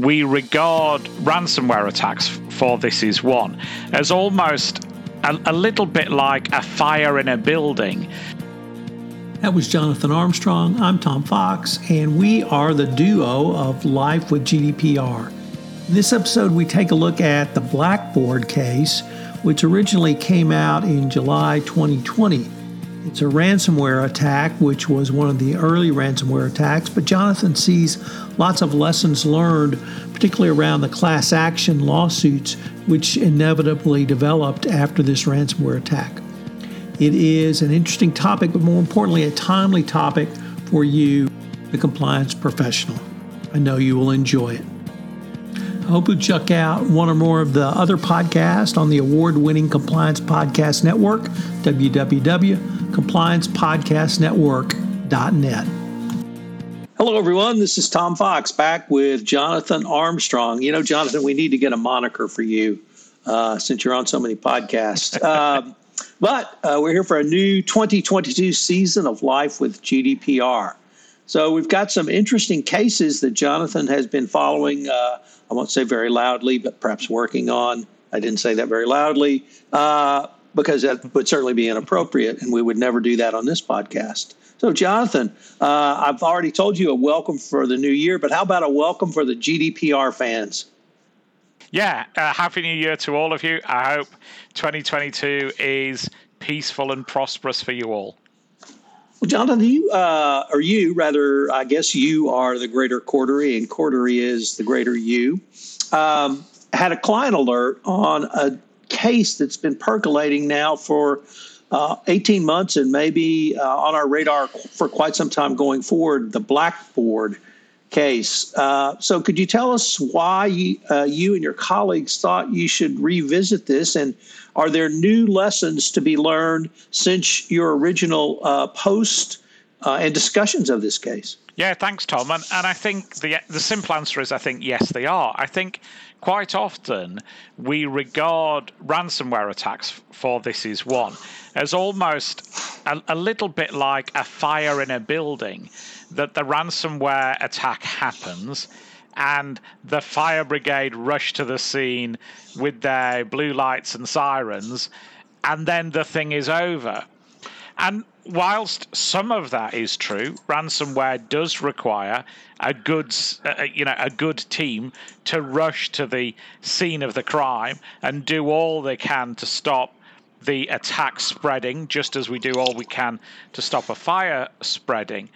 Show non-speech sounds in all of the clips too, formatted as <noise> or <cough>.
We regard ransomware attacks for This Is One as almost a, a little bit like a fire in a building that was Jonathan Armstrong. I'm Tom Fox, and we are the duo of Life with GDPR. In this episode, we take a look at the Blackbaud case, which originally came out in July 2020. It's a ransomware attack, which was one of the early ransomware attacks, but Jonathan sees lots of lessons learned, particularly around the class action lawsuits, which inevitably developed after this ransomware attack. It is an interesting topic, but more importantly, a timely topic for you, the compliance professional. I know you will enjoy it. I hope you check out one or more of the other podcasts on the award winning Compliance Podcast Network, www.compliancepodcastnetwork.net. Hello, everyone. This is Tom Fox back with Jonathan Armstrong. You know, Jonathan, we need to get a moniker for you uh, since you're on so many podcasts. <laughs> Um, but uh, we're here for a new 2022 season of Life with GDPR. So we've got some interesting cases that Jonathan has been following. Uh, I won't say very loudly, but perhaps working on. I didn't say that very loudly uh, because that would certainly be inappropriate, and we would never do that on this podcast. So, Jonathan, uh, I've already told you a welcome for the new year, but how about a welcome for the GDPR fans? yeah, uh, happy new year to all of you. I hope 2022 is peaceful and prosperous for you all. Well, Jonathan, you uh, or you rather, I guess you are the greater Cordery, and Cordery is the greater you. Um, had a client alert on a case that's been percolating now for uh, 18 months and maybe uh, on our radar for quite some time going forward. The Blackbaud case. Uh, so, could you tell us why you, uh, you, and your colleagues thought you should revisit this? And are there new lessons to be learned since your original uh, post uh, and discussions of this case? Yeah, thanks, Tom. And, and I think the the simple answer is I think yes, they are. I think quite often we regard ransomware attacks for this is one as almost a, a little bit like a fire in a building that the ransomware attack happens and the fire brigade rush to the scene with their blue lights and sirens, and then the thing is over. And whilst some of that is true, ransomware does require a good, uh, you know, a good team to rush to the scene of the crime and do all they can to stop the attack spreading, just as we do all we can to stop a fire spreading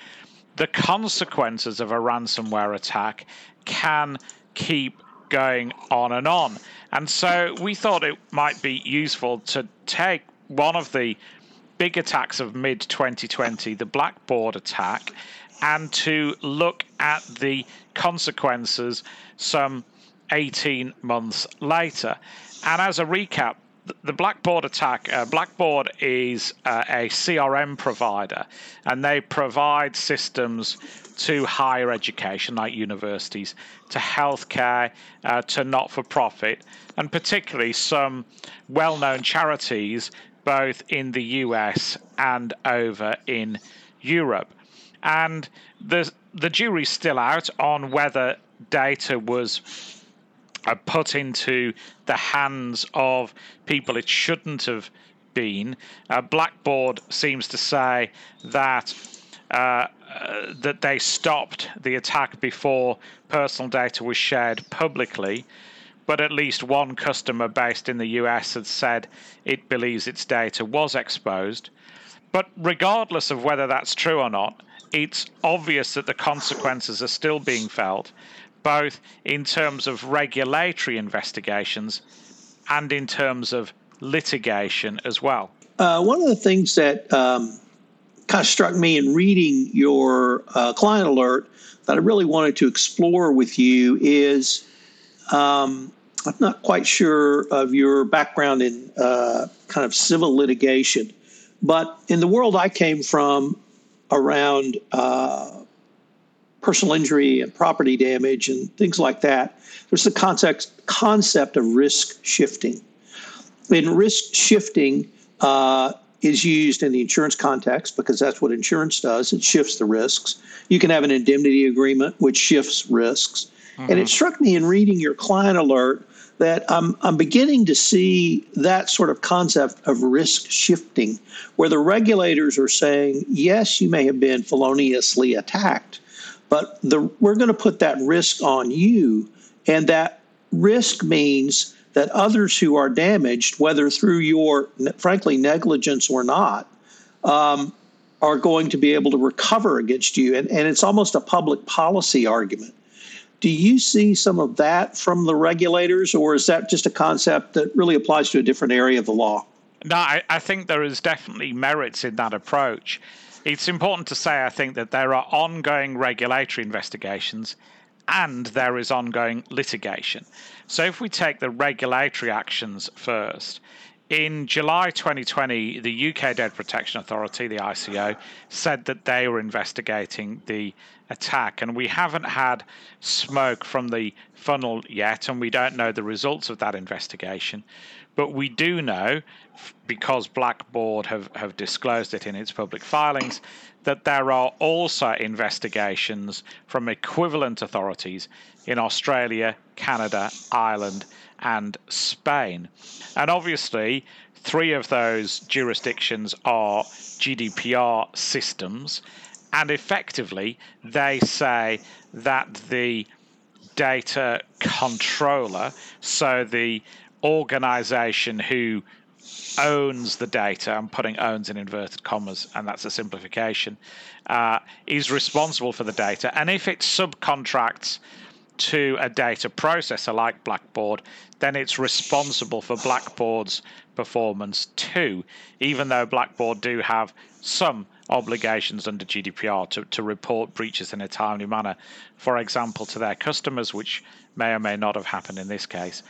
the consequences of a ransomware attack can keep going on and on. And so we thought it might be useful to take one of the big attacks of mid 2020, the Blackbaud attack, and to look at the consequences some 18 months later. And as a recap, the Blackbaud attack, uh, Blackbaud is uh, a CRM provider, and they provide systems to higher education, like universities, to healthcare, uh, to not for profit, and particularly some well known charities both in the US and over in Europe. And the, the jury's still out on whether data was are put into the hands of people it shouldn't have been. Uh, Blackbaud seems to say that. Uh, uh, that they stopped the attack before personal data was shared publicly, but at least one customer based in the US had said it believes its data was exposed. But regardless of whether that's true or not, it's obvious that the consequences are still being felt both in terms of regulatory investigations and in terms of litigation as well. Uh, one of the things that um, kind of struck me in reading your uh, client alert that I really wanted to explore with you is um, I'm not quite sure of your background in uh, kind of civil litigation, but in the world I came from around uh, personal injury and property damage and things like that, there's the concept, concept of risk shifting. In risk shifting, uh, is used in the insurance context because that's what insurance does. It shifts the risks. You can have an indemnity agreement which shifts risks. Mm-hmm. And it mm-hmm. struck me in reading your client alert that I'm, I'm beginning to see that sort of concept of risk shifting, where the regulators are saying, yes, you may have been feloniously attacked, but the, we're going to put that risk on you. And that risk means that others who are damaged, whether through your, frankly, negligence or not, um, are going to be able to recover against you. And, and it's almost a public policy argument. Do you see some of that from the regulators, or is that just a concept that really applies to a different area of the law? No, I, I think there is definitely merits in that approach. It's important to say, I think, that there are ongoing regulatory investigations and there is ongoing litigation. So, if we take the regulatory actions first, in July 2020, the UK Data Protection Authority, the ICO, said that they were investigating the attack. And we haven't had smoke from the funnel yet, and we don't know the results of that investigation. But we do know, because Blackbaud have, have disclosed it in its public filings, that there are also investigations from equivalent authorities in Australia, Canada, Ireland, and Spain. And obviously, three of those jurisdictions are GDPR systems, and effectively, they say that the data controller, so the organization who owns the data, I'm putting owns in inverted commas, and that's a simplification, uh, is responsible for the data. And if it subcontracts to a data processor like Blackbaud, then it's responsible for Blackbaud's performance too, even though Blackbaud do have some obligations under GDPR to, to report breaches in a timely manner, for example, to their customers, which may or may not have happened in this case.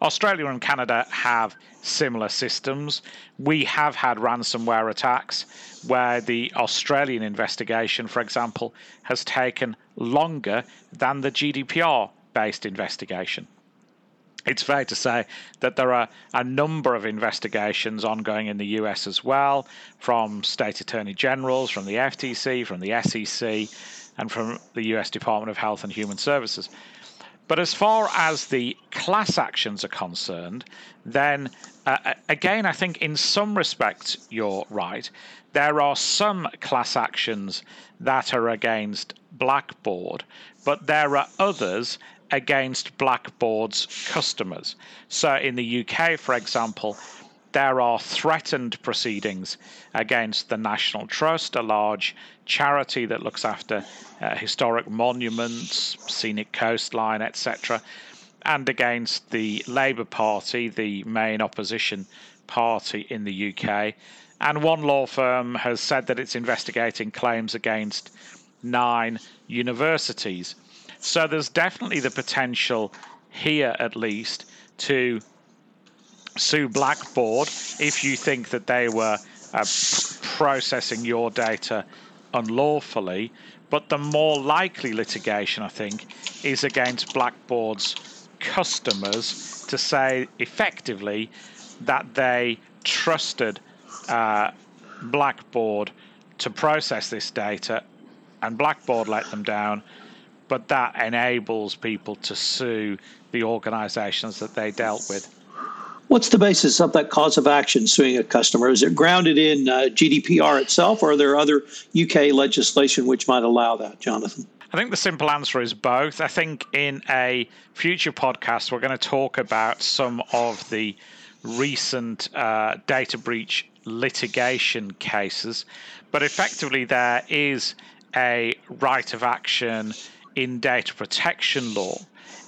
Australia and Canada have similar systems. We have had ransomware attacks where the Australian investigation, for example, has taken longer than the GDPR based investigation. It's fair to say that there are a number of investigations ongoing in the US as well, from state attorney generals, from the FTC, from the SEC, and from the US Department of Health and Human Services. But as far as the class actions are concerned, then uh, again, I think in some respects you're right. There are some class actions that are against Blackbaud, but there are others against Blackbaud's customers. So in the UK, for example, there are threatened proceedings against the National Trust, a large charity that looks after uh, historic monuments, scenic coastline, etc., and against the Labour Party, the main opposition party in the UK. And one law firm has said that it's investigating claims against nine universities. So there's definitely the potential here, at least, to sue Blackbaud if you think that they were uh, processing your data unlawfully. But the more likely litigation, I think, is against Blackbaud's customers to say effectively that they trusted uh, Blackbaud to process this data and Blackbaud let them down, but that enables people to sue the organizations that they dealt with. What's the basis of that cause of action suing a customer? Is it grounded in uh, GDPR itself, or are there other UK legislation which might allow that, Jonathan? I think the simple answer is both. I think in a future podcast, we're going to talk about some of the recent uh, data breach litigation cases, but effectively, there is a right of action in data protection law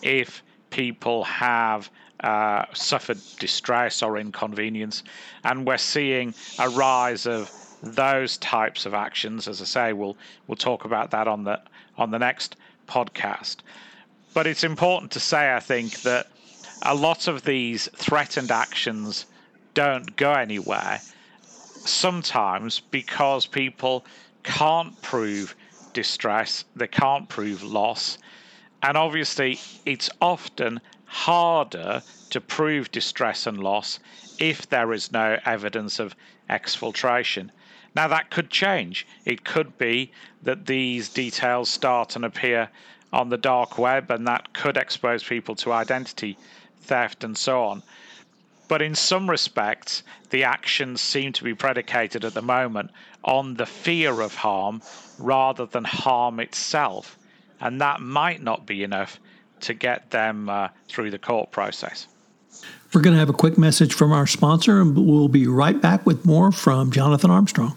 if people have uh, suffered distress or inconvenience. And we're seeing a rise of those types of actions. As I say, we'll we'll talk about that on the on the next podcast. But it's important to say, I think, that a lot of these threatened actions don't go anywhere. Sometimes because people can't prove distress, they can't prove loss, and obviously it's often harder to prove distress and loss if there is no evidence of exfiltration. Now, that could change. It could be that these details start and appear on the dark web, and that could expose people to identity theft and so on. But in some respects, the actions seem to be predicated at the moment on the fear of harm rather than harm itself. And that might not be enough to get them uh, through the court process. We're going to have a quick message from our sponsor, and we'll be right back with more from Jonathan Armstrong.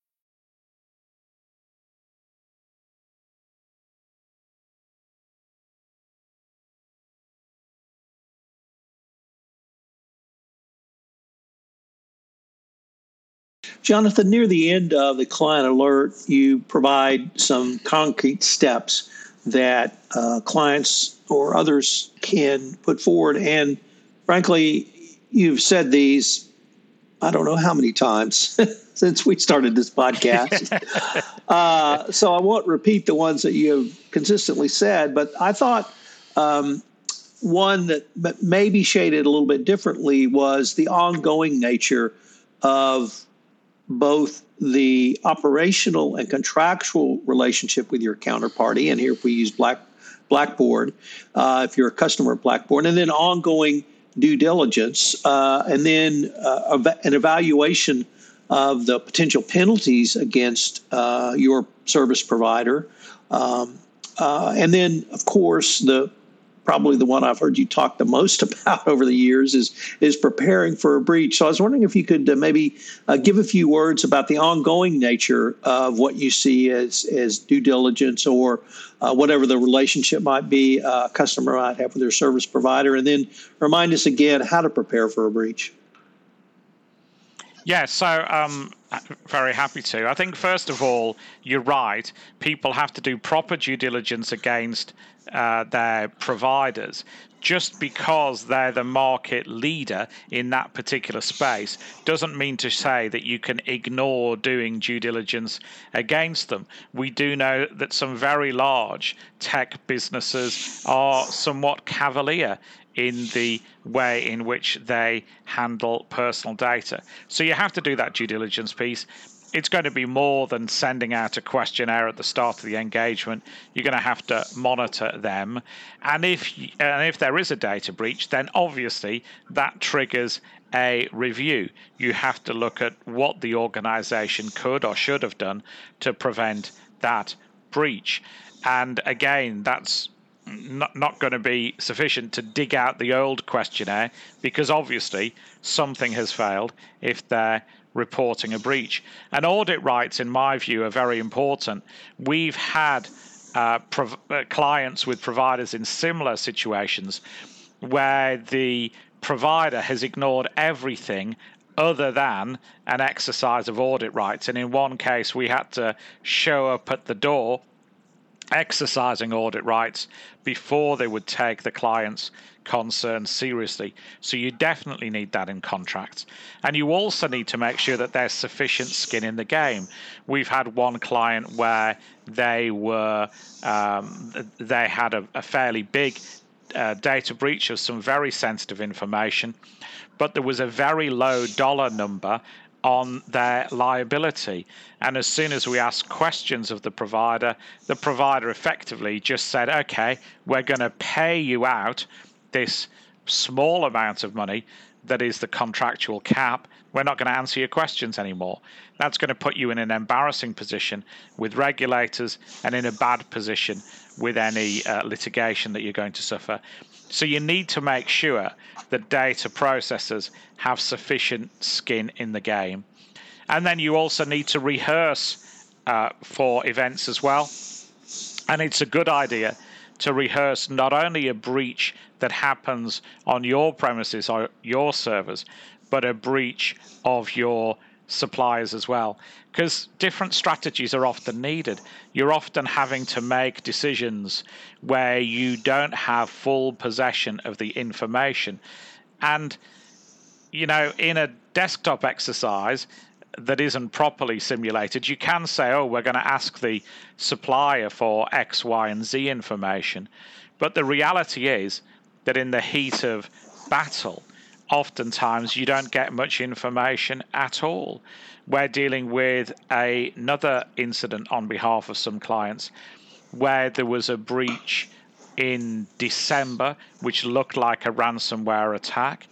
Jonathan, near the end of the client alert, you provide some concrete steps that uh, clients or others can put forward. And frankly, you've said these, I don't know how many times <laughs> since we started this podcast. <laughs> uh, so I won't repeat the ones that you have consistently said, but I thought um, one that maybe shaded a little bit differently was the ongoing nature of both the operational and contractual relationship with your counterparty, and here we use Black Blackbaud, uh, if you're a customer of Blackbaud, and then ongoing due diligence, uh, and then uh, an evaluation of the potential penalties against uh, your service provider, um, uh, and then of course the probably the one I've heard you talk the most <laughs> about over the years is is preparing for a breach. So I was wondering if you could uh, maybe uh, give a few words about the ongoing nature of what you see as as due diligence or uh, whatever the relationship might be a customer might have with their service provider, and then remind us again how to prepare for a breach. Yeah, so um, very happy to. I think, first of all, you're right. People have to do proper due diligence against uh, their providers. Just because they're the market leader in that particular space doesn't mean to say that you can ignore doing due diligence against them. We do know that some very large tech businesses are somewhat cavalier in the way in which they handle personal data. So you have to do that due diligence piece. It's going to be more than sending out a questionnaire at the start of the engagement. You're going to have to monitor them, and if and if there is a data breach, then obviously that triggers a review. You have to look at what the organization could or should have done to prevent that breach. And again, that's not, not going to be sufficient to dig out the old questionnaire because obviously something has failed if they're reporting a breach. And audit rights, in my view, are very important. We've had uh, prov- uh, clients with providers in similar situations where the provider has ignored everything other than an exercise of audit rights. And in one case, we had to show up at the door exercising audit rights before they would take the client's concerns seriously. So you definitely need that in contracts. And you also need to make sure that there's sufficient skin in the game. We've had one client where they were um, they had a, a fairly big uh, data breach of some very sensitive information, but there was a very low dollar number on their liability. And as soon as we asked questions of the provider, the provider effectively just said, okay, we're going to pay you out this small amount of money that is the contractual cap, we're not going to answer your questions anymore. That's going to put you in an embarrassing position with regulators and in a bad position with any uh, litigation that you're going to suffer. So you need to make sure that data processors have sufficient skin in the game. And then you also need to rehearse uh, for events as well. And it's a good idea to rehearse not only a breach that happens on your premises or your servers, but a breach of your suppliers as well. Because different strategies are often needed. You're often having to make decisions where you don't have full possession of the information. And, you know, in a desktop exercise, that isn't properly simulated, you can say, oh, we're going to ask the supplier for X, Y, and Z information. But the reality is that in the heat of battle, oftentimes you don't get much information at all. We're dealing with a, another incident on behalf of some clients where there was a breach in December, which looked like a ransomware attack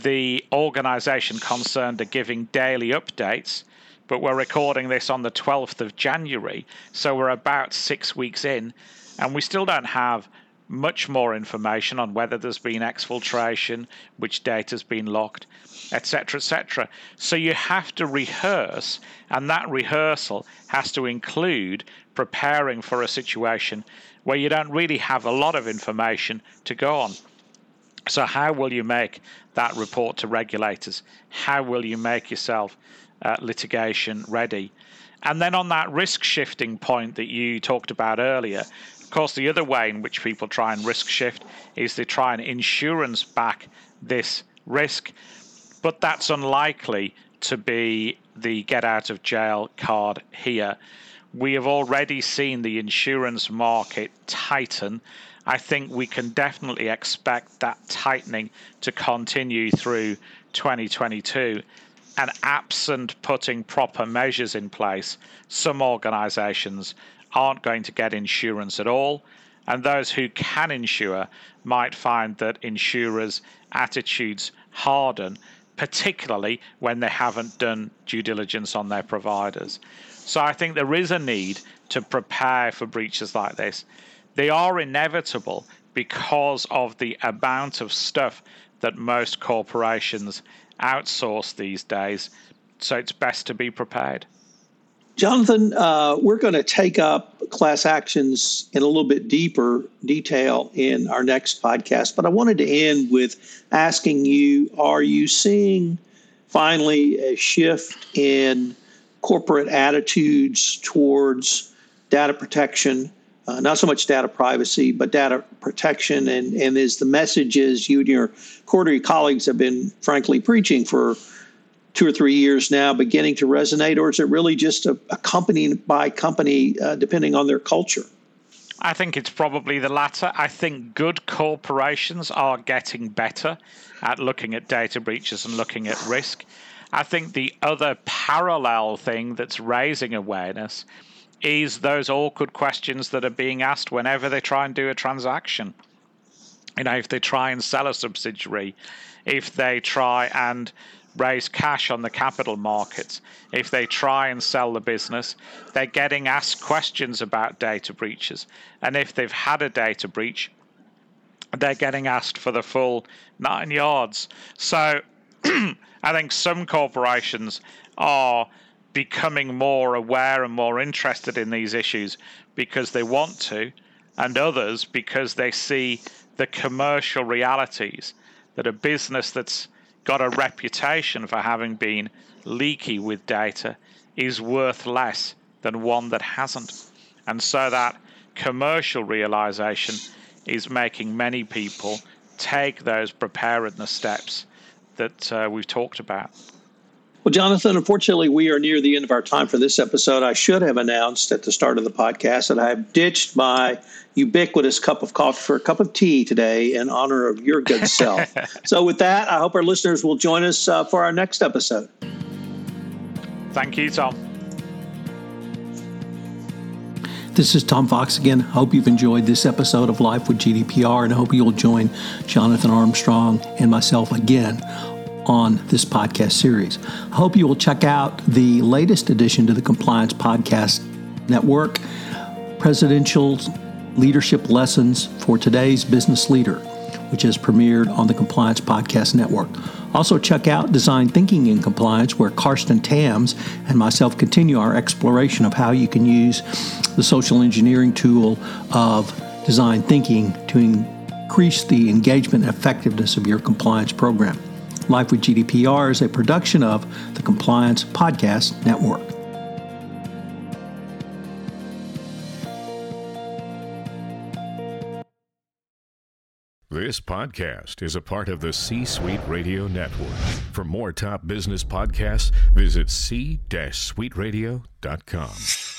the organization concerned are giving daily updates, but we're recording this on the 12th of January, so we're about six weeks in, and we still don't have much more information on whether there's been exfiltration, which data's been locked, etc., etc. So you have to rehearse, and that rehearsal has to include preparing for a situation where you don't really have a lot of information to go on. So, how will you make that report to regulators? How will you make yourself uh, litigation ready? And then on that risk shifting point that you talked about earlier, course, the other way in which people try and risk shift is they try and insurance back this risk, but that's unlikely to be the get out of jail card here. We have already seen the insurance market tighten I think we can definitely expect that tightening to continue through 2022. And absent putting proper measures in place, some organizations aren't going to get insurance at all. And those who can insure might find that insurers' attitudes harden, particularly when they haven't done due diligence on their providers. So I think there is a need to prepare for breaches like this. They are inevitable because of the amount of stuff that most corporations outsource these days. So it's best to be prepared. Jonathan, uh, we're going to take up class actions in a little bit deeper detail in our next podcast, but I wanted to end with asking you Are you seeing finally a shift in corporate attitudes towards data protection? uh, not so much data privacy, but data protection. And, and as the messages you and your Cordery colleagues have been, frankly, preaching for two or three years now beginning to resonate, or is it really just a, a company by company, uh, depending on their culture? I think it's probably the latter. I think good corporations are getting better at looking at data breaches and looking at risk. I think the other parallel thing that's raising awareness is those awkward questions that are being asked whenever they try and do a transaction. You know, if they try and sell a subsidiary, if they try and raise cash on the capital markets, if they try and sell the business, they're getting asked questions about data breaches. And if they've had a data breach, they're getting asked for the full nine yards. So <clears throat> I think some corporations are becoming more aware and more interested in these issues because they want to, and others because they see the commercial realities that a business that's got a reputation for having been leaky with data is worth less than one that hasn't. And so that commercial realization is making many people take those preparedness steps that uh, we've talked about. Well, Jonathan, unfortunately, we are near the end of our time for this episode. I should have announced at the start of the podcast that I've ditched my ubiquitous cup of coffee for a cup of tea today in honor of your good self. <laughs> so, with that, I hope our listeners will join us uh, for our next episode. Thank you, Tom. This is Tom Fox again. Hope you've enjoyed this episode of Life with GDPR and I hope you'll join Jonathan Armstrong and myself again on this podcast series. I hope you will check out the latest addition to the Compliance Podcast Network, Presidential Leadership Lessons for Today's Business Leader, which is premiered on the Compliance Podcast Network. Also, check out Design Thinking in Compliance, where Karsten Tams and myself continue our exploration of how you can use the social engineering tool of design thinking to increase the engagement and effectiveness of your compliance program. Life with GDPR is a production of the Compliance Podcast Network. This podcast is a part of the C Suite Radio Network. For more top business podcasts, visit c-suiteradio.com.